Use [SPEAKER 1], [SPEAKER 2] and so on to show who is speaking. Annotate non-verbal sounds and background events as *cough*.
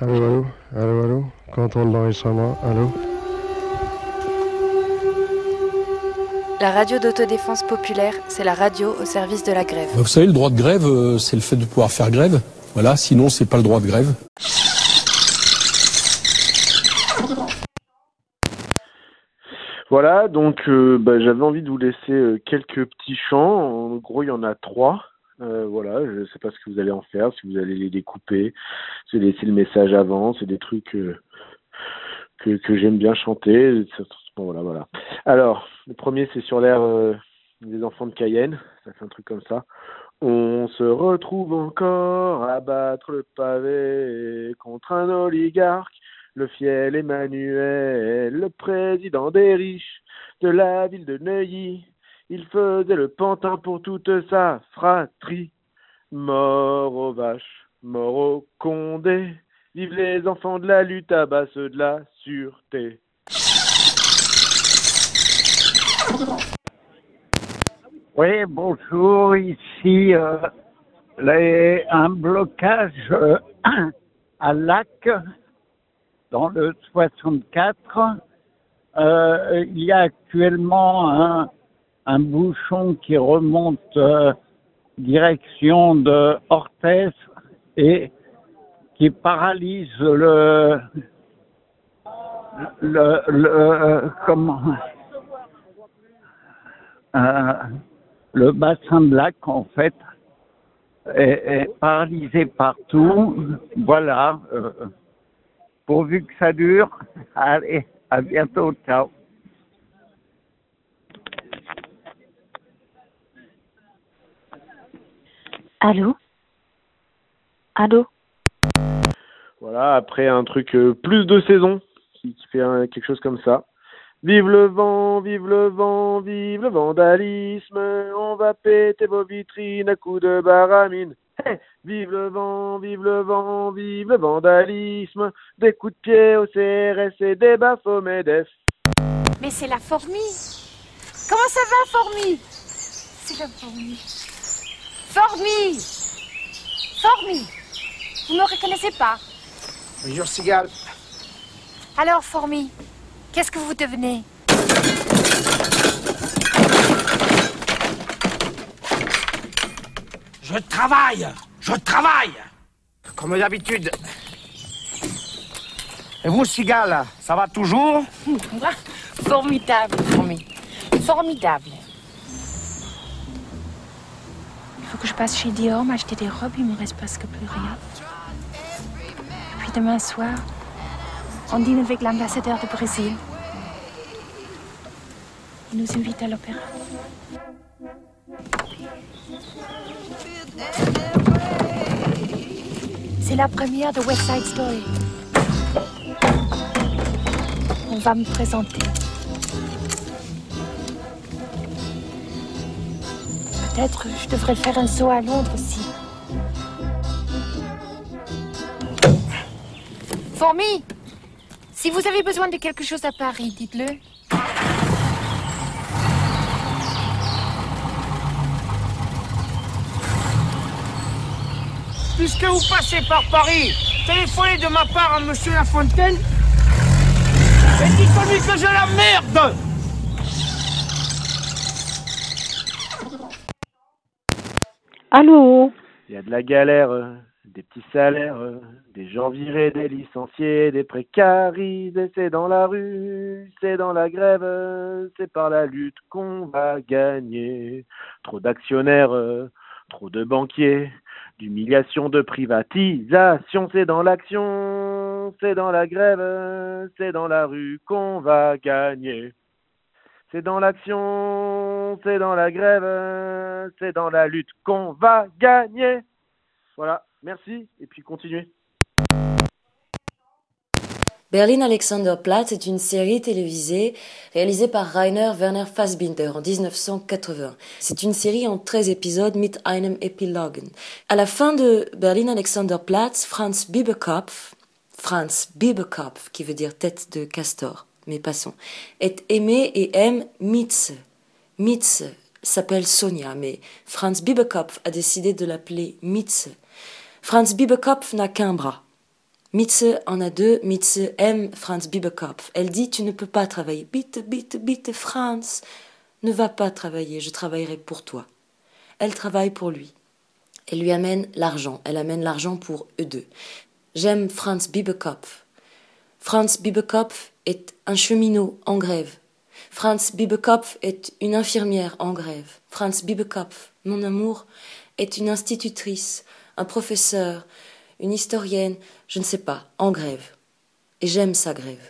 [SPEAKER 1] Allô, allô, allô, allô, contrôle d'enregistrement, allô.
[SPEAKER 2] La radio d'autodéfense populaire, c'est la radio au service de la grève.
[SPEAKER 3] Vous savez, le droit de grève, euh, c'est le fait de pouvoir faire grève. Voilà, sinon c'est pas le droit de grève.
[SPEAKER 4] Voilà, donc euh, bah, j'avais envie de vous laisser euh, quelques petits chants. En gros, il y en a trois. Euh, voilà, je ne sais pas ce que vous allez en faire, si vous allez les découper, si vous le message avant, c'est des trucs euh, que, que j'aime bien chanter. Bon, voilà, voilà. Alors, le premier, c'est sur l'air euh, des enfants de Cayenne. Ça fait un truc comme ça. On se retrouve encore à battre le pavé contre un oligarque, le fiel Emmanuel, le président des riches de la ville de Neuilly. Il faisait le pantin pour toute sa fratrie. Mort aux vaches, mort aux condés. Vive les enfants de la lutte à bas ceux de la sûreté.
[SPEAKER 5] Oui, bonjour, ici euh, un blocage euh, *clears throat* à Lac dans le 64. Euh, il y a actuellement un, un bouchon qui remonte euh, direction de Orthez et qui paralyse le le, le comment euh, le bassin de lac, en fait, est, paralysé partout. Voilà. euh, pourvu que ça dure. Allez, à bientôt. Ciao.
[SPEAKER 6] Allô? Allô?
[SPEAKER 4] Voilà, après un truc euh, plus de saison qui, qui fait un- quelque chose comme ça. Vive le vent, vive le vent, vive le vandalisme. On va péter vos vitrines à coups de baramine. Hey vive le vent, vive le vent, vive le vandalisme. Des coups de pied au CRS et des baffes au MEDEF.
[SPEAKER 7] Mais c'est la fourmi. Comment ça va, fourmi? C'est la fourmi. Fourmi Fourmi Vous me reconnaissez pas
[SPEAKER 8] Bonjour Cigale.
[SPEAKER 7] Alors, fourmi, qu'est-ce que vous devenez?
[SPEAKER 8] Je travaille Je travaille Comme d'habitude. Et vous, Cigale, ça va toujours? *laughs*
[SPEAKER 7] Formidable, fourmi. Formidable. Faut que je passe chez Dior m'acheter des robes, il me reste presque plus rien. Puis demain soir, on dîne avec l'ambassadeur du Brésil. Il nous invite à l'opéra. C'est la première de West Side Story. On va me présenter. Peut-être je devrais faire un saut à Londres aussi. Fourmi, si vous avez besoin de quelque chose à Paris, dites-le.
[SPEAKER 8] Puisque vous passez par Paris, téléphonez de ma part à Monsieur Lafontaine et dites-lui que je la merde
[SPEAKER 6] Allô
[SPEAKER 4] Il y a de la galère, euh, des petits salaires, euh, des gens virés, des licenciés, des précarisés. C'est dans la rue, c'est dans la grève, euh, c'est par la lutte qu'on va gagner. Trop d'actionnaires, trop de banquiers, d'humiliation, de privatisation. C'est dans l'action, c'est dans la grève, c'est dans la rue qu'on va gagner. C'est dans l'action, c'est dans la grève, c'est dans la lutte qu'on va gagner. Voilà, merci, et puis continuez.
[SPEAKER 9] Berlin Alexanderplatz est une série télévisée réalisée par Rainer Werner Fassbinder en 1980. C'est une série en 13 épisodes mit einem Epilogen. À la fin de Berlin Alexanderplatz, Franz Bieberkopf, Franz Bieberkopf, qui veut dire tête de castor, mais passons, est aimé et aime Mitze. Mitze s'appelle Sonia, mais Franz Bieberkopf a décidé de l'appeler Mitze. Franz Bieberkopf n'a qu'un bras. Mitze en a deux. Mitze aime Franz Bibekopf. Elle dit Tu ne peux pas travailler. Bitte, bitte, bitte, Franz. Ne va pas travailler, je travaillerai pour toi. Elle travaille pour lui. Elle lui amène l'argent. Elle amène l'argent pour eux deux. J'aime Franz Bibekopf. Franz Bibekopf est un cheminot en grève. Franz Bibekopf est une infirmière en grève. Franz Bibekopf, mon amour, est une institutrice, un professeur, une historienne, je ne sais pas, en grève. Et j'aime sa grève.